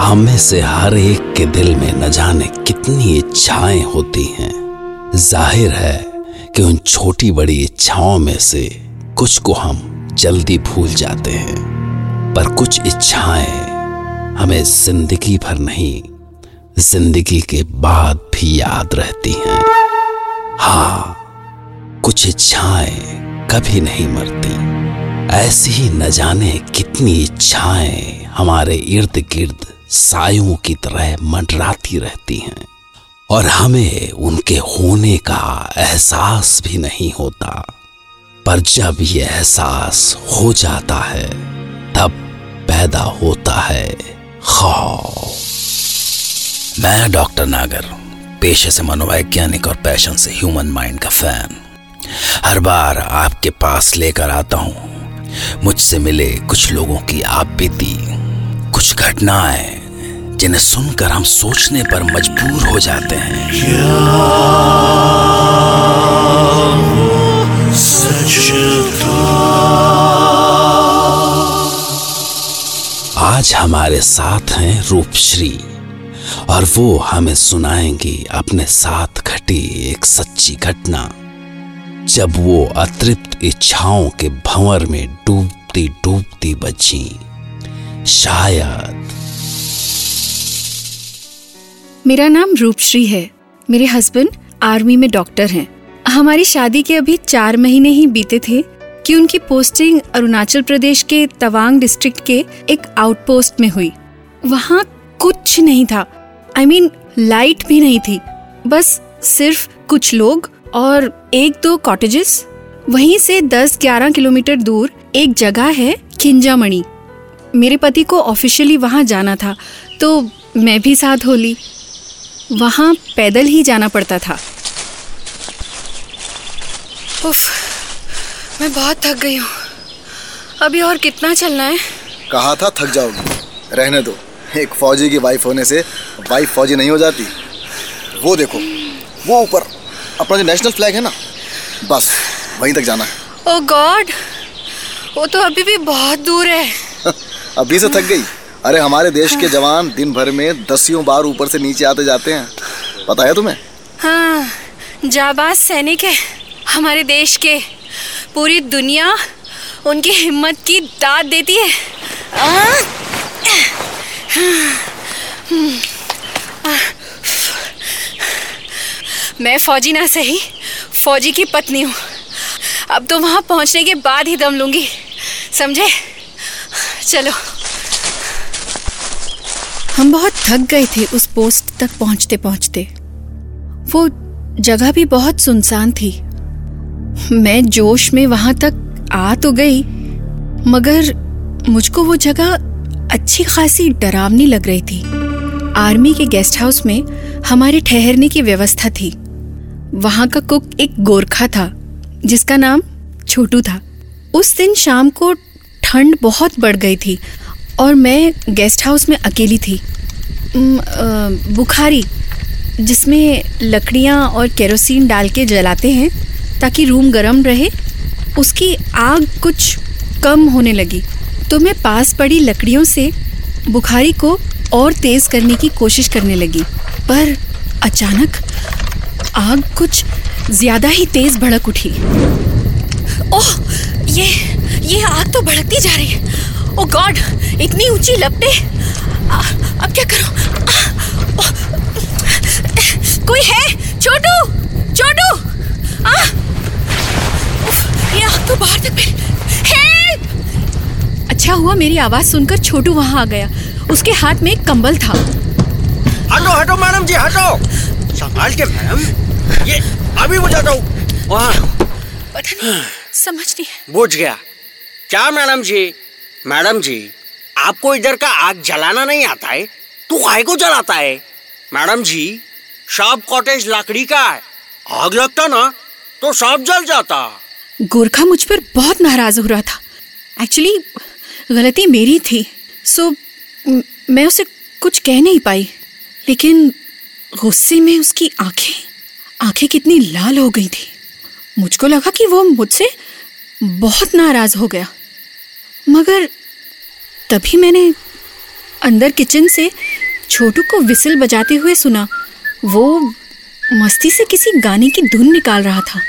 हम में से हर एक के दिल में न जाने कितनी इच्छाएँ होती हैं। ज़ाहिर है कि उन छोटी बड़ी इच्छाओं में से कुछ को हम जल्दी भूल जाते हैं। पर कुछ इच्छाएँ हमें ज़िंदगी भर नहीं, ज़िंदगी के बाद भी याद रहती हैं। हाँ कुछ इच्छाएँ कभी नहीं मरती। ऐसी ही न जाने कितनी इच्छाएँ हमारे इर्द गिर्द सायों की तरह मंडराती रहती हैं और हमें उनके होने का एहसास भी नहीं होता। पर जब ये एहसास हो जाता है, तब पैदा होता है खौफ। मैं डॉक्टर नागर पेशे से मनोवैज्ञानिक और पैशन से ह्यूमन माइंड का फ़ैन। हर बार आपके पास लेकर आता हूँ। मुझसे मिले कुछ लोगों की आप बीती कुछ घटनाएँ जिन्हें सुनकर हम सोचने पर मजबूर हो जाते हैं। आज हमारे साथ हैं रूपश्री, और वो हमें सुनाएँगी अपने साथ घटी एक सच्ची घटना, जब वो अतृप्त इच्छाओं के भंवर में डूबती डूबती बची। शायद। मेरा नाम रूपश्री है। मेरे हस्बैंड आर्मी में डॉक्टर हैं। हमारी शादी के अभी चार महीने ही बीते थे कि उनकी पोस्टिंग अरुणाचल प्रदेश के तवांग डिस्ट्रिक्ट के एक आउटपोस्ट में हुई। वहाँ कुछ नहीं था। I I mean mean, light भी नहीं थी। बस सिर्फ़ कुछ लोग और एक दो कॉटेजेस वहीं से 10-11 किलोमीटर दूर एक जगह है खिंजामणि। मेरे पति को ऑफिशियली वहाँ जाना था तो मैं भी साथ हो ली वहाँ पैदल ही जाना पड़ता था। उफ, मैं बहुत थक गई हूँ। अभी और कितना चलना है? कहा था थक जाओगी। रहने दो। एक फौजी की वाइफ होने से वाइफ फौजी नहीं हो जाती। वो देखो वो ऊपर। अपना जो नेशनल फ्लैग है ना बस वहीं तक जाना है। ओ गॉड वो तो अभी भी बहुत दूर है। अभी से थक गई। अरे, हमारे देश के जवान दिन भर में दसियों बार ऊपर से नीचे आते जाते हैं। पता है तुम्हें? हाँ जाबाज सैनिक है हमारे देश के। पूरी दुनिया उनकी हिम्मत की दाद देती है? मैं फौजी ना सही फौजी की पत्नी हूँ। अब तो वहाँ पहुँचने के बाद ही दम लूँगी। समझे? चलो। हम बहुत थक गए थे उस पोस्ट तक पहुँचते पहुँचते वो जगह भी बहुत सुनसान थी। मैं जोश में वहाँ तक आ तो गई, मगर मुझको वो जगह अच्छी खासी डरावनी लग रही थी। आर्मी के गेस्ट हाउस में हमारे ठहरने की व्यवस्था थी। वहाँ का कुक एक गोरखा था, जिसका नाम छोटू था। उस दिन शाम को ठंड बहुत बढ़ गई थी और मैं गेस्ट हाउस में अकेली थी। बुखारी, जिसमें लकड़ियाँ और केरोसिन डाल के जलाते हैं ताकि रूम गर्म रहे, उसकी आग कुछ कम होने लगी। तो मैं पास पड़ी लकड़ियों से बुखारी को और तेज करने की कोशिश करने लगी, पर अचानक आग कुछ ज़्यादा ही तेज भड़क उठी। ओह, ये ये आग तो भड़कती जा रही है। ओ गॉड इतनी ऊँची लपटे। अब क्या करूँ? आ, ओ, कोई है? छोटू छोटू आ ये आग तो बाहर तक हेल्प! अच्छा हुआ मेरी आवाज़ सुनकर छोटू वहाँ आ गया। उसके हाथ में एक कंबल था। हटो हटो मैडम जी हटो। संभाल के मैडम। ये अभी बुझाता हूँ। वहाँ। पता नहीं समझ नहीं। बुझ गया। क्या, मैडम जी? मैडम जी, आपको इधर का आग जलाना नहीं आता है? तो काहे को जलाता है? मैडम जी सांप कॉटेज लकड़ी का है। आग लगता ना तो सांप जल जाता। गोरखा मुझ पर बहुत नाराज़ हो रहा था। एक्चुअली गलती मेरी थी। सो मैं उसे कुछ कह नहीं पाई। लेकिन गुस्से में उसकी आँखें आँखें कितनी लाल हो गई थी। मुझको लगा कि वो मुझसे बहुत नाराज़ हो गया। मगर तभी मैंने अंदर किचन से छोटू को विसिल बजाते हुए सुना। वो मस्ती से किसी गाने की धुन निकाल रहा था।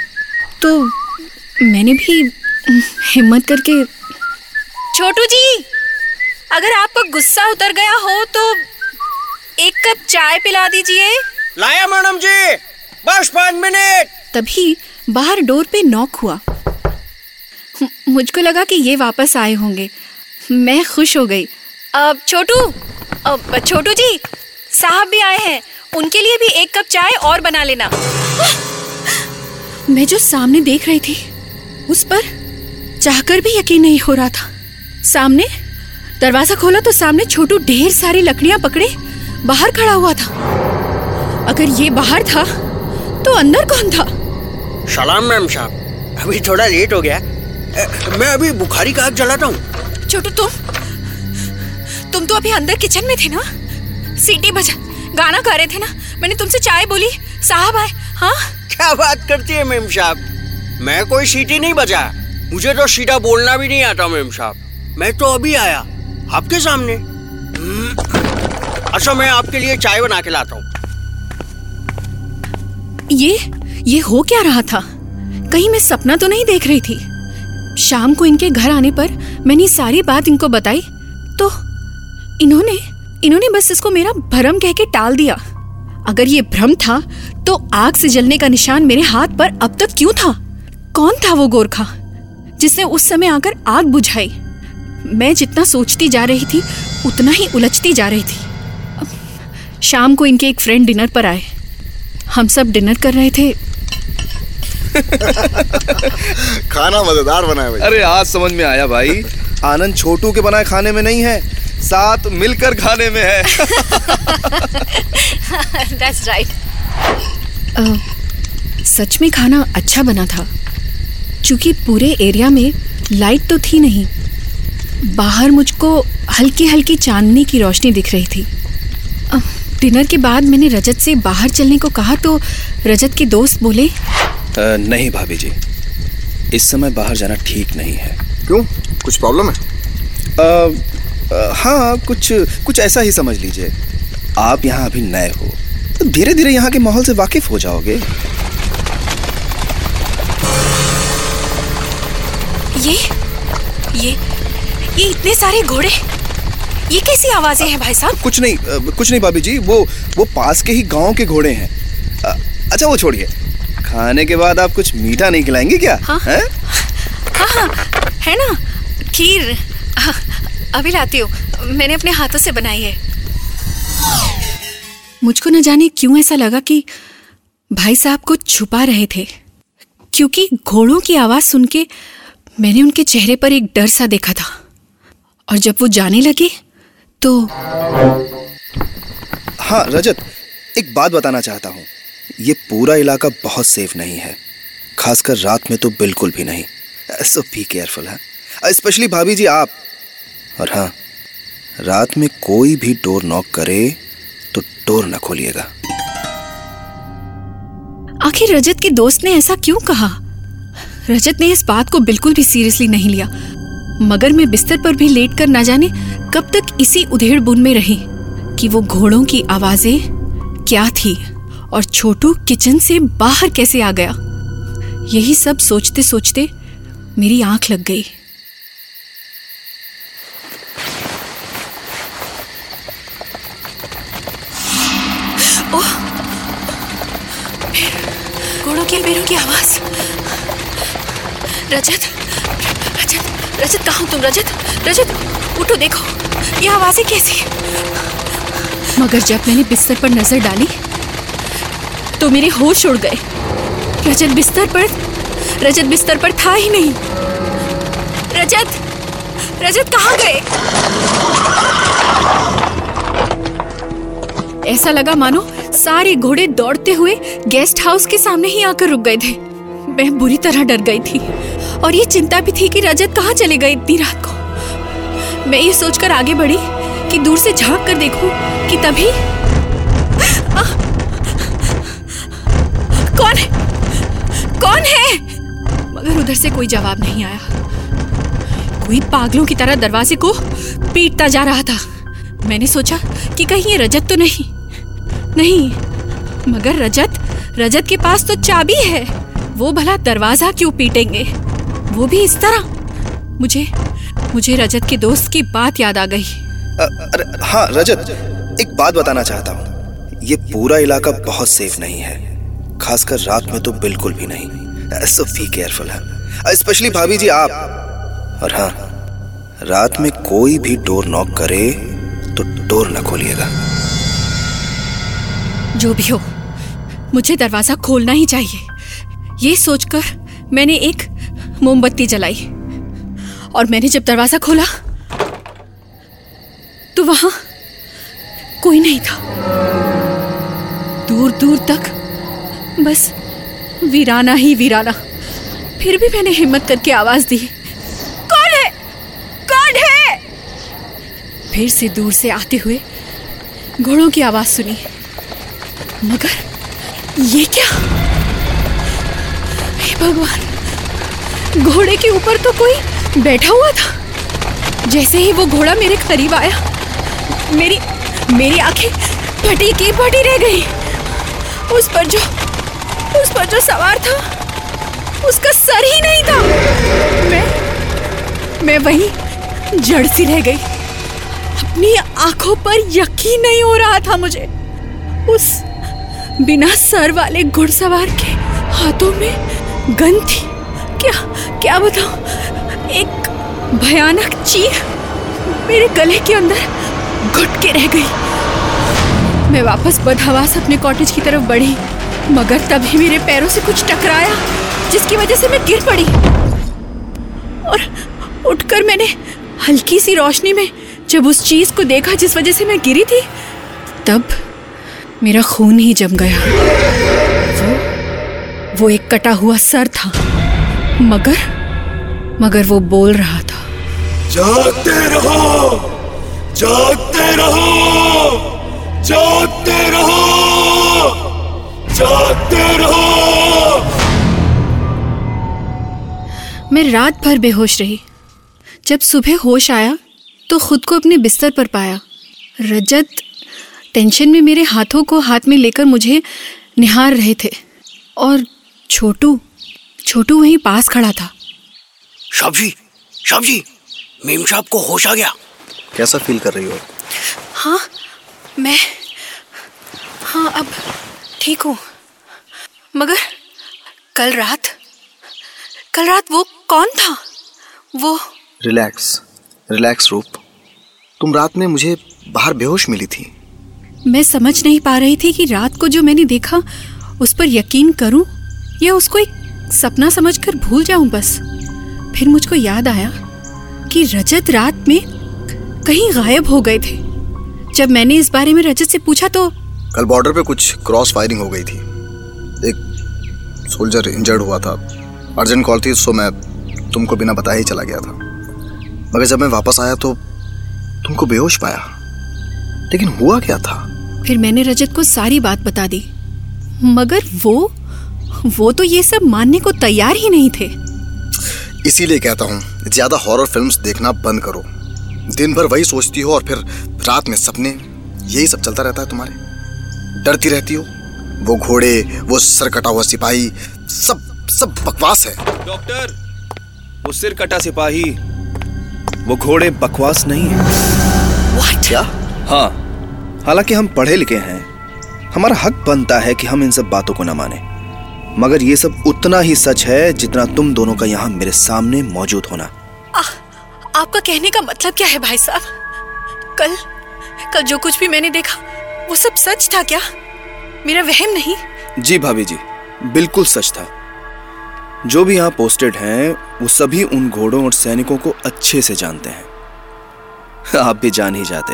तो मैंने भी हिम्मत करके छोटू जी अगर आपका गुस्सा उतर गया हो तो एक कप चाय पिला दीजिए। लाया मैडम जी बस पाँच मिनट। तभी बाहर डोर पे नॉक हुआ। मुझको लगा कि ये वापस आए होंगे। मैं खुश हो गई। अब छोटू अब छोटू जी साहब भी आए हैं। उनके लिए भी एक कप चाय और बना लेना। मैं जो सामने देख रही थी उस पर चाहकर भी यकीन नहीं हो रहा था। सामने? दरवाज़ा खोला तो सामने छोटू ढेर सारी लकड़ियाँ पकड़े बाहर खड़ा हुआ था। अगर ये बाहर था तो अंदर कौन था? सलाम मैम साहब अभी थोड़ा लेट हो गया। मैं अभी बुखारी का आग जलाता हूँ। छोटू तुम तुम तो अभी अंदर किचन में थे ना? सीटी बजा गाना गा रहे थे ना? मैंने तुमसे चाय बोली साहब आए हाँ? क्या बात करती है मैम साहब? मैं कोई सीटी नहीं बजा। मुझे तो सीधा बोलना भी नहीं आता मेम साहब। मैं तो अभी आया आपके सामने। अच्छा मैं आपके लिए चाय बना के लाता हूँ। ये ये हो क्या रहा था? कहीं मैं सपना तो नहीं देख रही थी? शाम को इनके घर आने पर मैंने सारी बात इनको बताई तो इन्होंने इन्होंने बस इसको मेरा भ्रम कह के टाल दिया। अगर ये भ्रम था तो आग से जलने का निशान मेरे हाथ पर अब तक क्यों था? कौन था वो गोरखा, जिसने उस समय आकर आग बुझाई? मैं जितना सोचती जा रही थी, उतना ही उलझती जा रही थी। शाम को इनके एक फ्रेंड डिनर पर आए। हम सब डिनर कर रहे थे। खाना मज़ेदार बनाया भाई। अरे आज समझ में आया भाई। आनंद छोटू के बनाए खाने में नहीं है साथ मिलकर खाने में है। That's right. सच में खाना अच्छा बना था। क्योंकि पूरे एरिया में लाइट तो थी नहीं बाहर मुझको हल्की हल्की चांदनी की रोशनी दिख रही थी। अ, डिनर के बाद मैंने रजत से बाहर चलने को कहा तो रजत के दोस्त बोले नहीं भाभी जी। इस समय बाहर जाना ठीक नहीं है। क्यों? कुछ प्रॉब्लम है? अ, अ, हाँ कुछ कुछ ऐसा ही समझ लीजिए। आप यहाँ अभी नए हो तो धीरे धीरे यहाँ के माहौल से वाकिफ हो जाओगे। ये ये ये इतने सारे घोड़े ये कैसी आवाज़ें हैं भाई साहब? कुछ नहीं कुछ नहीं भाभी जी वो वो पास के ही गाँव के घोड़े हैं। अच्छा वो छोड़िए। खाने के बाद आप कुछ मीठा नहीं खिलाएँगे क्या? हाँ। हैं? हाँ हाँ है ना? खीर। हाँ, अभी लाती हूँ। मैंने अपने हाथों से बनाई है। मुझको न जाने क्यों ऐसा लगा कि भाई साहब को छुपा रहे थे। क्योंकि घोड़ों की आवाज़ सुन के मैंने उनके चेहरे पर एक डर सा देखा था। और जब वो जाने लगे तो हाँ रजत एक बात बताना चाहता हूँ। ये पूरा इलाका बहुत सेफ़ नहीं है। खासकर रात में तो बिल्कुल भी नहीं। सो बी केयरफुल है? स्पेशली भाभी जी, आप। और हाँ रात में कोई भी डोर नॉक करे तो डोर न खोलिएगा। आखिर रजत के दोस्त ने ऐसा क्यों कहा? रजत ने इस बात को बिल्कुल भी सीरियसली नहीं लिया। मगर मैं बिस्तर पर भी लेट कर ना जाने कब तक इसी उधेड़ बुन में रही कि वो घोड़ों की आवाज़ें क्या थी? और छोटू किचन से बाहर कैसे आ गया? यही सब सोचते सोचते मेरी आँख लग गई। घोड़ों की अलबेरों की आवाज़। रजत रजत रजत, कहाँ तुम? रजत रजत, उठो, देखो, ये आवाज़ें कैसी? मगर जब मैंने बिस्तर पर नज़र डाली तो मेरे होश उड़ गए। रजत बिस्तर पर, रजत बिस्तर पर था ही नहीं। रजत रजत कहाँ गए? ऐसा लगा मानो सारे घोड़े दौड़ते हुए गेस्ट हाउस के सामने ही आकर रुक गए थे। मैं बुरी तरह डर गई थी और ये चिंता भी थी कि रजत कहाँ चले गए इतनी रात को। मैं ये सोचकर आगे बढ़ी कि दूर से झाँक कर देखूँ कि तभी कौन है? कौन है? मगर उधर से कोई जवाब नहीं आया। कोई पागलों की तरह दरवाजे को पीटता जा रहा था। मैंने सोचा कि कहीं ये रजत तो नहीं। नहीं, मगर रजत रजत के पास तो चाबी है। वो भला दरवाज़ा क्यों पीटेंगे? वो भी इस तरह। मुझे मुझे रजत के दोस्त की बात याद आ गई। हाँ रजत, एक बात बताना चाहता हूँ। ये पूरा इलाका बहुत सेफ़ नहीं है। खासकर रात में तो बिल्कुल भी नहीं। सो बी केयरफुल है। स्पेशली भाभी जी, आप। और हाँ रात में कोई भी डोर नॉक करे तो डोर न खोलिएगा। जो भी हो, मुझे दरवाज़ा खोलना ही चाहिए। ये सोचकर मैंने एक मोमबत्ती जलाई। और मैंने जब दरवाज़ा खोला तो वहाँ कोई नहीं था। दूर दूर तक बस, वीराना ही वीराना। फिर भी मैंने हिम्मत करके आवाज़ दी। कौन है? कौन है? फिर से दूर से आते हुए घोड़ों की आवाज़ सुनी। मगर ये क्या? हे भगवान, घोड़े के ऊपर तो कोई बैठा हुआ था। जैसे ही वो घोड़ा मेरे करीब आया, मेरी मेरी आँखें फटी की फटी रह गई। उस पर जो उस पर जो सवार था, उसका सर ही नहीं था। मैं मैं वहीं जड़ सी रह गई। अपनी आँखों पर यकीन नहीं हो रहा था मुझे। उस बिना सर वाले घुड़सवार के हाथों में गन थी। क्या क्या बताऊँ? एक भयानक चीख मेरे गले के अंदर घुट के रह गई। मैं वापस बदहवास अपने कॉटेज की तरफ़ बढ़ी। मगर तभी मेरे पैरों से कुछ टकराया, जिसकी वजह से मैं गिर पड़ी। और उठकर मैंने हल्की सी रोशनी में जब उस चीज़ को देखा जिस वजह से मैं गिरी थी, तब मेरा खून ही जम गया। वो वो एक कटा हुआ सर था, मगर मगर वो बोल रहा था। जागते रहो! जागते रहो! जागते रहो! जागते रहो। मैं रात भर बेहोश रही। जब सुबह होश आया तो खुद को अपने बिस्तर पर पाया। रजत टेंशन में मेरे हाथों को हाथ में लेकर मुझे निहार रहे थे। और छोटू छोटू वहीं पास खड़ा था। सब्ज़ी सब्ज़ी मेम साहब को होश आ गया। कैसा फील कर रही हो? हाँ मैं हाँ अब ठीक हूँ। मगर कल रात कल रात वो कौन था? वो रिलैक्स रिलैक्स रूप। तुम रात में मुझे बाहर बेहोश मिली थी। मैं समझ नहीं पा रही थी कि रात को जो मैंने देखा उस पर यकीन करूँ या उसको एक सपना समझकर भूल जाऊँ बस। फिर मुझको याद आया कि रजत रात में कहीं गायब हो गए थे। जब मैंने इस बारे में रजत से पूछा तो कल बॉर्डर पे कुछ क्रॉस फायरिंग हो गई थी। सोल्जर इंजर्ड हुआ था। अर्जेंट कॉल थी सो मैं तुमको बिना बताए ही चला गया था। मगर जब मैं वापस आया तो तुमको बेहोश पाया। लेकिन हुआ क्या था? फिर मैंने रजत को सारी बात बता दी। मगर वो वो तो ये सब मानने को तैयार ही नहीं थे। इसीलिए कहता हूँ ज़्यादा हॉरर फिल्म्स देखना बंद करो। दिन भर वही सोचती हो और फिर रात में सपने यही सब चलता रहता है तुम्हारे। डरती रहती हो? वो घोड़े वो सर कटा हुआ सिपाही सब सब बकवास है। डॉक्टर वो सिर कटा सिपाही वो घोड़े बकवास नहीं है। What? क्या? हाँ हालाँकि हम पढ़े लिखे हैं। हमारा हक बनता है कि हम इन सब बातों को ना माने। मगर ये सब उतना ही सच है जितना तुम दोनों का यहाँ मेरे सामने मौजूद होना। आ, आपका कहने का मतलब क्या है भाई साहब? कल कल जो कुछ भी मैंने देखा वो सब सच था क्या? मेरा वहम नहीं। जी भाभी जी, बिल्कुल सच था। जो भी यहाँ पोस्टेड हैं, वो सभी उन घोड़ों और सैनिकों को अच्छे से जानते हैं। आप भी जान ही जाते।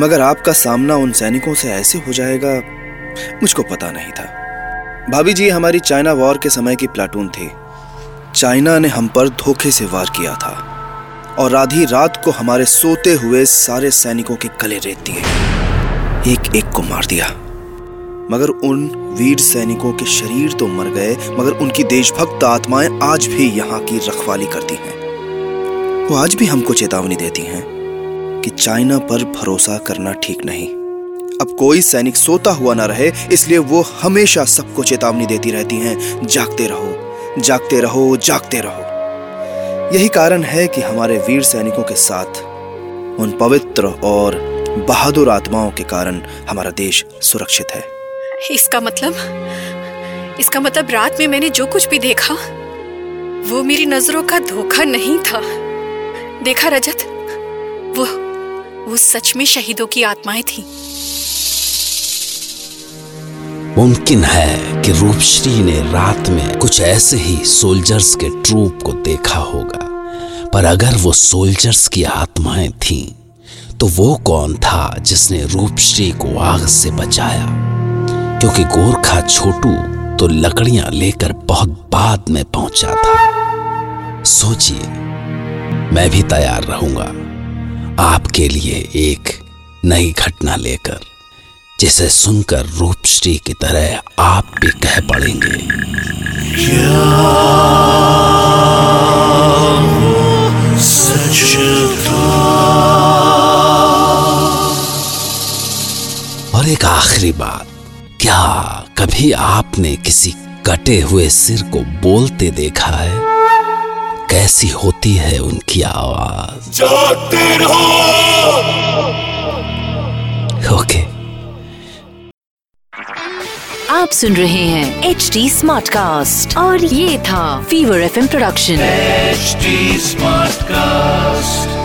मगर आपका सामना उन सैनिकों से ऐसे हो जाएगा, मुझको पता नहीं था। भाभी जी, हमारी चाइना वॉर के समय की प्लाटून थी। चाइना ने हम पर धोखे से वार किया था। और आधी रात को हमारे सोते हुए सारे सैनिकों के गले रेत दिए। एक एक को मार दिया। मगर उन वीर सैनिकों के शरीर तो मर गए, मगर उनकी देशभक्त आत्माएँ आज भी यहाँ की रखवाली करती हैं। वो आज भी हमको चेतावनी देती हैं कि चाइना पर भरोसा करना ठीक नहीं। अब कोई सैनिक सोता हुआ ना रहे, इसलिए वो हमेशा सबको चेतावनी देती रहती हैं, जागते रहो जागते रहो जागते रहो। यही कारण है कि हमारे वीर सैनिकों के साथ, उन पवित्र और बहादुर आत्माओं के कारण हमारा देश सुरक्षित है। इसका मतलब इसका मतलब रात में मैंने जो कुछ भी देखा वो मेरी नज़रों का धोखा नहीं था। देखा रजत वो वो सच में शहीदों की आत्माएँ थी। मुमकिन है कि रूपश्री ने रात में कुछ ऐसे ही सोल्जर्स के ट्रूप को देखा होगा पर अगर वो सोल्जर्स की आत्माएँ थीं तो वो कौन था जिसने रूपश्री को आग से बचाया? क्योंकि गोरखा छोटू तो लकड़ियाँ लेकर बहुत बाद में पहुँचा था। सोचिए, मैं भी तैयार रहूँगा आपके लिए एक नई घटना लेकर, जिसे सुनकर रूपश्री की तरह आप भी कह पड़ेंगे। और एक आखिरी बात क्या कभी आपने किसी कटे हुए सिर को बोलते देखा है? कैसी होती है उनकी आवाज़? ओके। आप सुन रहे हैं एच डी स्मार्ट कास्ट और ये था fever F production H smart Smartcast.